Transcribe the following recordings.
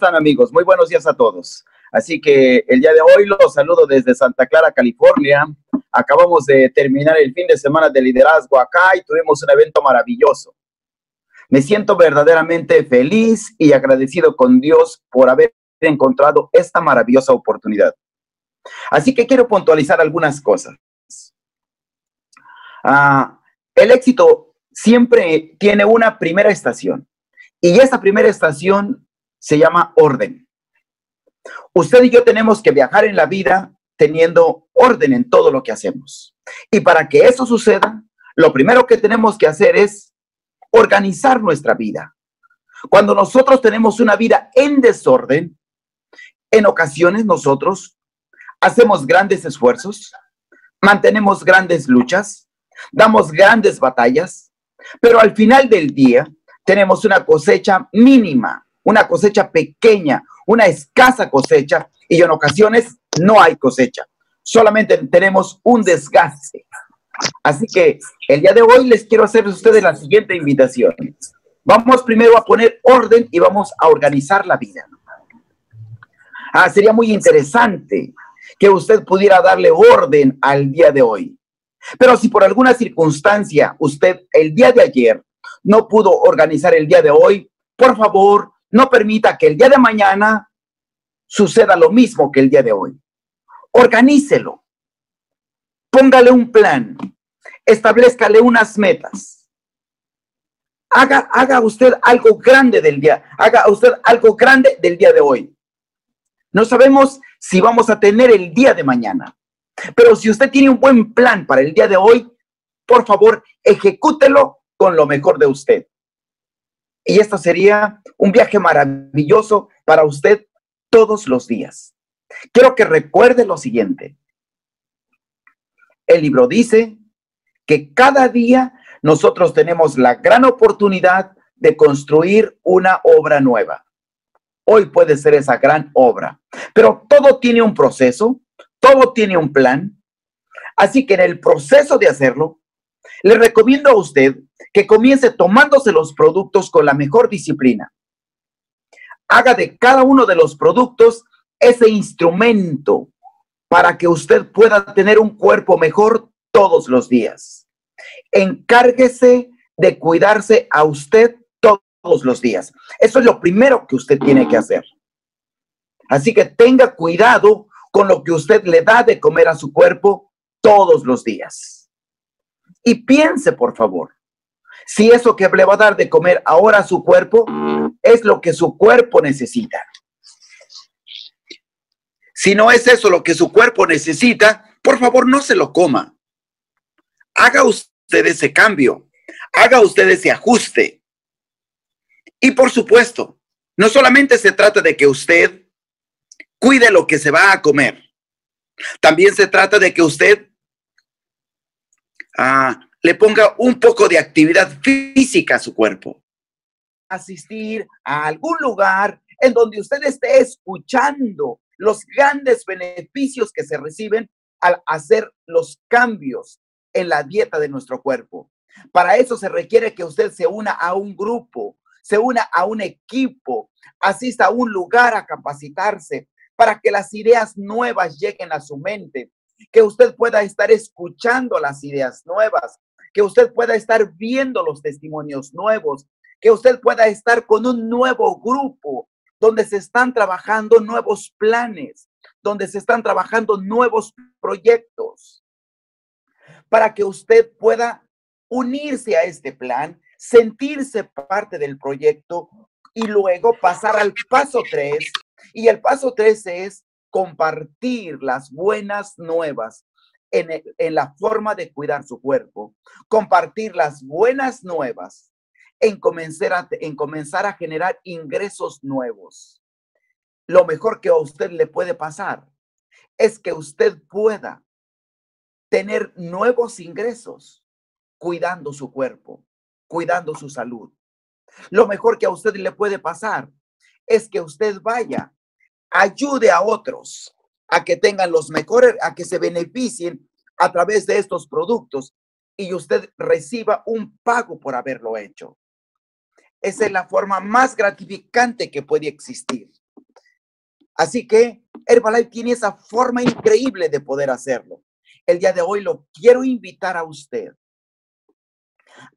están amigos? Muy buenos días a todos. Así que el día de hoy los saludo desde Santa Clara, California. Acabamos de terminar el fin de semana de liderazgo acá y tuvimos un evento maravilloso. Me siento verdaderamente feliz y agradecido con Dios por haber encontrado esta maravillosa oportunidad. Así que quiero puntualizar algunas cosas. Ah, el éxito siempre tiene una primera estación y esa primera estación se llama orden. Usted y yo tenemos que viajar en la vida teniendo orden en todo lo que hacemos. Y para que eso suceda, lo primero que tenemos que hacer es organizar nuestra vida. Cuando nosotros tenemos una vida en desorden, en ocasiones nosotros hacemos grandes esfuerzos, mantenemos grandes luchas, damos grandes batallas, pero al final del día tenemos una cosecha mínima, una cosecha pequeña, una escasa cosecha y en ocasiones no hay cosecha. Solamente tenemos un desgaste. Así que el día de hoy les quiero hacer a ustedes la siguiente invitación. Vamos primero a poner orden y vamos a organizar la vida. Ah, sería muy interesante que usted pudiera darle orden al día de hoy. Pero si por alguna circunstancia usted el día de ayer no pudo organizar el día de hoy, por favor, no permita que el día de mañana suceda lo mismo que el día de hoy. Organícelo. Póngale un plan. Establezcale unas metas. Haga, haga usted algo grande del día. Haga usted algo grande del día de hoy. No sabemos si vamos a tener el día de mañana. Pero si usted tiene un buen plan para el día de hoy, por favor, ejecútelo con lo mejor de usted. Y esto sería un viaje maravilloso para usted todos los días. Quiero que recuerde lo siguiente. El libro dice que cada día nosotros tenemos la gran oportunidad de construir una obra nueva. Hoy puede ser esa gran obra, pero todo tiene un proceso, todo tiene un plan. Así que en el proceso de hacerlo, le recomiendo a usted que comience tomándose los productos con la mejor disciplina. Haga de cada uno de los productos ese instrumento para que usted pueda tener un cuerpo mejor todos los días. Encárguese de cuidarse a usted todos los días. Eso es lo primero que usted tiene que hacer. Así que tenga cuidado con lo que usted le da de comer a su cuerpo todos los días. Y piense, por favor, si eso que le va a dar de comer ahora a su cuerpo es lo que su cuerpo necesita. Si no es eso lo que su cuerpo necesita, por favor no se lo coma. Haga usted ese cambio, haga usted ese ajuste. Y por supuesto, no solamente se trata de que usted cuide lo que se va a comer, también se trata de que usted ah, le ponga un poco de actividad física a su cuerpo. Asistir a algún lugar en donde usted esté escuchando los grandes beneficios que se reciben al hacer los cambios en la dieta de nuestro cuerpo. Para eso se requiere que usted se una a un grupo, se una a un equipo, asista a un lugar a capacitarse para que las ideas nuevas lleguen a su mente, que usted pueda estar escuchando las ideas nuevas, que usted pueda estar viendo los testimonios nuevos, que usted pueda estar con un nuevo grupo donde se están trabajando nuevos planes, donde se están trabajando nuevos proyectos, para que usted pueda unirse a este plan, sentirse parte del proyecto y luego pasar al paso tres. Y el paso tres es compartir las buenas nuevas en, la forma de cuidar su cuerpo, compartir las buenas nuevas, en comenzar, a, en comenzar a generar ingresos nuevos. Lo mejor que a usted le puede pasar es que usted pueda tener nuevos ingresos cuidando su cuerpo, cuidando su salud. Lo mejor que a usted le puede pasar es que usted vaya, ayude a otros a que tengan los mejores, a que se beneficien a través de estos productos y usted reciba un pago por haberlo hecho. Esa es la forma más gratificante que puede existir. Así que Herbalife tiene esa forma increíble de poder hacerlo. El día de hoy lo quiero invitar a usted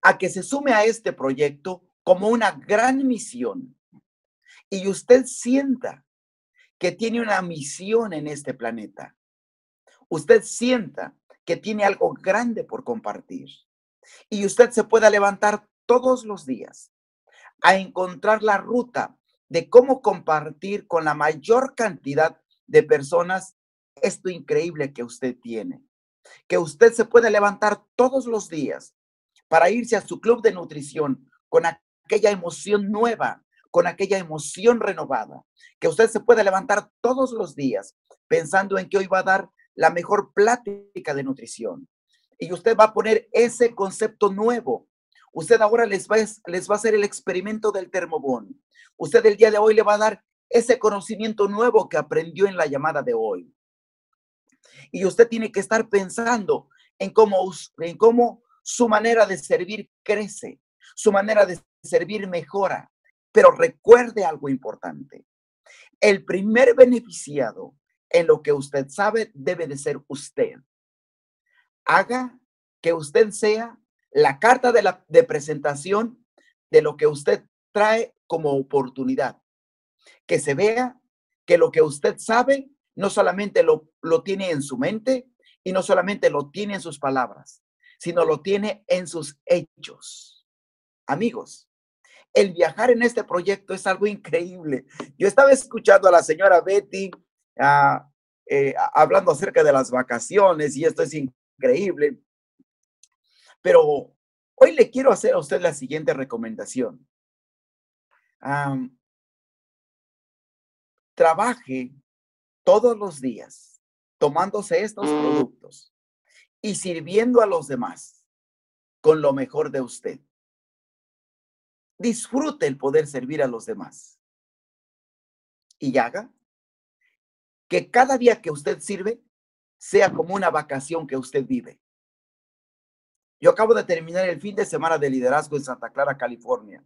a que se sume a este proyecto como una gran misión y usted sienta que tiene una misión en este planeta. Usted sienta que tiene algo grande por compartir y usted se pueda levantar todos los días a encontrar la ruta de cómo compartir con la mayor cantidad de personas esto increíble que usted tiene. Que usted se puede levantar todos los días para irse a su club de nutrición con aquella emoción nueva, con aquella emoción renovada. Que usted se puede levantar todos los días pensando en que hoy va a dar la mejor plática de nutrición. Y usted va a poner ese concepto nuevo. Usted ahora les va, les va a hacer el experimento del termobón. Usted el día de hoy le va a dar ese conocimiento nuevo que aprendió en la llamada de hoy. Y usted tiene que estar pensando en cómo, en cómo su manera de servir crece, su manera de servir mejora. Pero recuerde algo importante. El primer beneficiado en lo que usted sabe debe de ser usted. Haga que usted sea la carta de, la, de presentación de lo que usted trae como oportunidad. Que se vea que lo que usted sabe no solamente lo, lo tiene en su mente y no solamente lo tiene en sus palabras, sino lo tiene en sus hechos. Amigos, el viajar en este proyecto es algo increíble. Yo estaba escuchando a la señora Betty ah, eh, hablando acerca de las vacaciones y esto es increíble. Pero hoy le quiero hacer a usted la siguiente recomendación. trabaje todos los días tomándose estos productos y sirviendo a los demás con lo mejor de usted. Disfrute el poder servir a los demás. Y haga que cada día que usted sirve sea como una vacación que usted vive. Yo acabo de terminar el fin de semana de liderazgo en Santa Clara, California.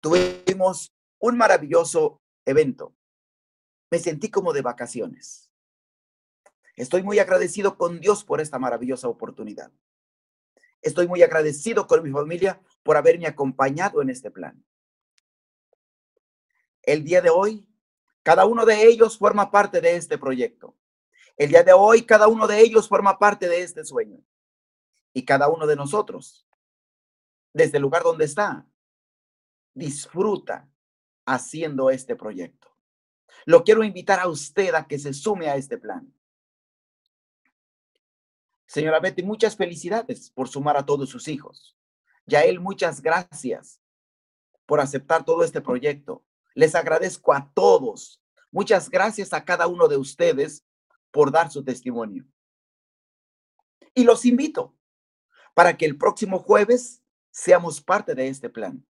Tuvimos un maravilloso evento. Me sentí como de vacaciones. Estoy muy agradecido con Dios por esta maravillosa oportunidad. Estoy muy agradecido con mi familia por haberme acompañado en este plan. El día de hoy, cada uno de ellos forma parte de este proyecto. El día de hoy, cada uno de ellos forma parte de este sueño. Y cada uno de nosotros, desde el lugar donde está, disfruta haciendo este proyecto. Lo quiero invitar a usted a que se sume a este plan. Señora Betty, muchas felicidades por sumar a todos sus hijos. Yael, muchas gracias por aceptar todo este proyecto. Les agradezco a todos. Muchas gracias a cada uno de ustedes por dar su testimonio. Y los invito para que el próximo jueves seamos parte de este plan.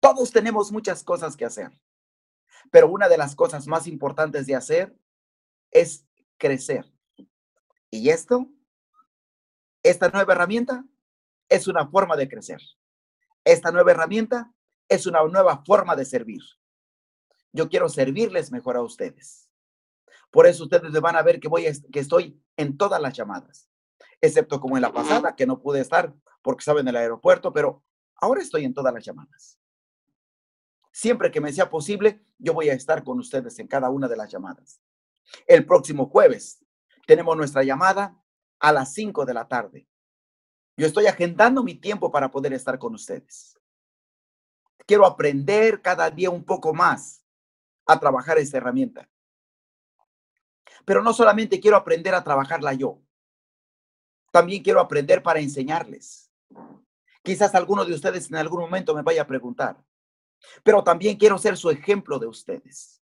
Todos tenemos muchas cosas que hacer, pero una de las cosas más importantes de hacer es crecer. Y esto esta nueva herramienta es una forma de crecer. Esta nueva herramienta es una nueva forma de servir. Yo quiero servirles mejor a ustedes. Por eso ustedes van a ver que voy que estoy en todas las llamadas, excepto como en la pasada que no pude estar porque estaba en el aeropuerto, pero ahora estoy en todas las llamadas. Siempre que me sea posible, yo voy a estar con ustedes en cada una de las llamadas. El próximo jueves tenemos nuestra llamada a las 5 de la tarde. Yo estoy agendando mi tiempo para poder estar con ustedes. Quiero aprender cada día un poco más a trabajar esta herramienta. Pero no solamente quiero aprender a trabajarla yo, también quiero aprender para enseñarles. Quizás alguno de ustedes en algún momento me vaya a preguntar, pero también quiero ser su ejemplo de ustedes.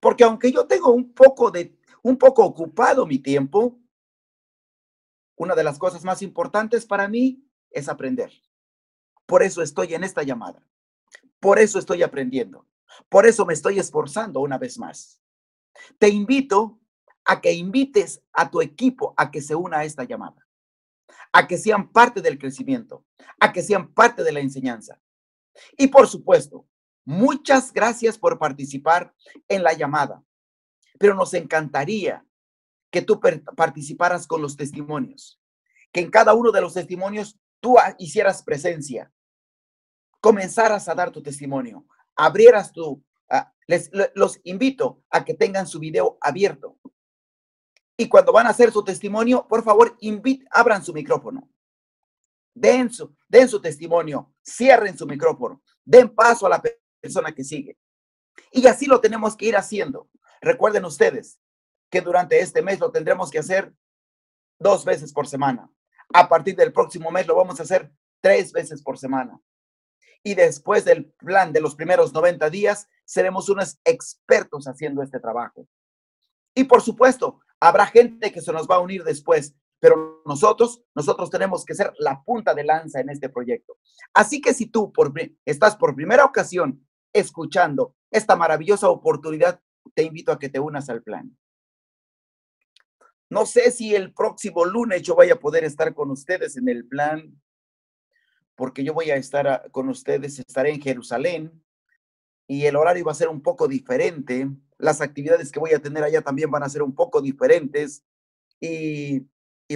Porque aunque yo tengo un poco de un poco ocupado mi tiempo, una de las cosas más importantes para mí es aprender. Por eso estoy en esta llamada. Por eso estoy aprendiendo. Por eso me estoy esforzando una vez más. Te invito a que invites a tu equipo a que se una a esta llamada, a que sean parte del crecimiento, a que sean parte de la enseñanza. Y por supuesto, Muchas gracias por participar en la llamada, pero nos encantaría que tú participaras con los testimonios, que en cada uno de los testimonios tú hicieras presencia, comenzaras a dar tu testimonio, abrieras tu... Ah, les, los invito a que tengan su video abierto. Y cuando van a hacer su testimonio, por favor, invit, abran su micrófono. Den su, den su testimonio, cierren su micrófono, den paso a la persona que sigue. Y así lo tenemos que ir haciendo. Recuerden ustedes que durante este mes lo tendremos que hacer dos veces por semana. A partir del próximo mes lo vamos a hacer tres veces por semana. Y después del plan de los primeros 90 días, seremos unos expertos haciendo este trabajo. Y por supuesto, habrá gente que se nos va a unir después, pero nosotros, nosotros tenemos que ser la punta de lanza en este proyecto. Así que si tú por, estás por primera ocasión escuchando esta maravillosa oportunidad, te invito a que te unas al plan. No sé si el próximo lunes yo vaya a poder estar con ustedes en el plan, porque yo voy a estar con ustedes, estaré en Jerusalén y el horario va a ser un poco diferente. Las actividades que voy a tener allá también van a ser un poco diferentes y,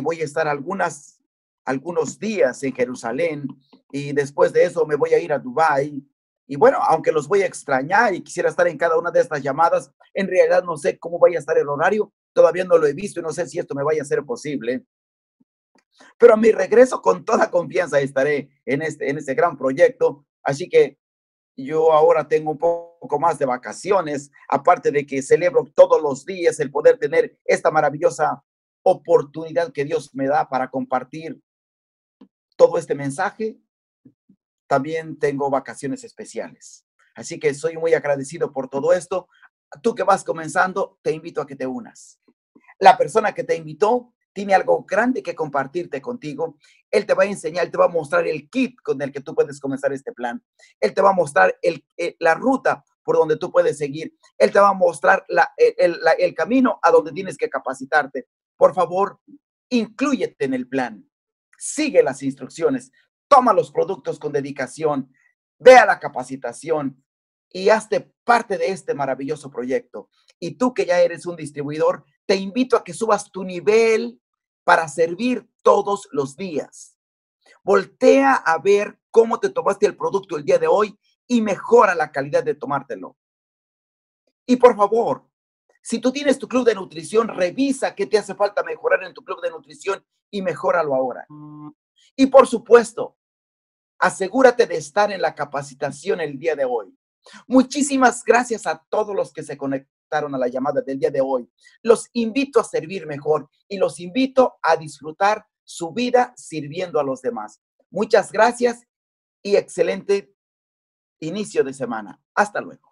voy a estar algunas, algunos días en Jerusalén y después de eso me voy a ir a Dubái y bueno, aunque los voy a extrañar y quisiera estar en cada una de estas llamadas, en realidad no sé cómo vaya a estar el horario, todavía no lo he visto y no sé si esto me vaya a ser posible. Pero a mi regreso, con toda confianza, estaré en este, en este gran proyecto. Así que yo ahora tengo un poco más de vacaciones, aparte de que celebro todos los días el poder tener esta maravillosa oportunidad que Dios me da para compartir todo este mensaje también tengo vacaciones especiales. Así que soy muy agradecido por todo esto. Tú que vas comenzando, te invito a que te unas. La persona que te invitó tiene algo grande que compartirte contigo. Él te va a enseñar, te va a mostrar el kit con el que tú puedes comenzar este plan. Él te va a mostrar eh, la ruta por donde tú puedes seguir. Él te va a mostrar el, el camino a donde tienes que capacitarte. Por favor, incluyete en el plan. Sigue las instrucciones toma los productos con dedicación, ve a la capacitación y hazte parte de este maravilloso proyecto. Y tú que ya eres un distribuidor, te invito a que subas tu nivel para servir todos los días. Voltea a ver cómo te tomaste el producto el día de hoy y mejora la calidad de tomártelo. Y por favor, si tú tienes tu club de nutrición, revisa qué te hace falta mejorar en tu club de nutrición y mejóralo ahora. Y por supuesto, asegúrate de estar en la capacitación el día de hoy. Muchísimas gracias a todos los que se conectaron a la llamada del día de hoy. Los invito a servir mejor y los invito a disfrutar su vida sirviendo a los demás. Muchas gracias y excelente inicio de semana. Hasta luego.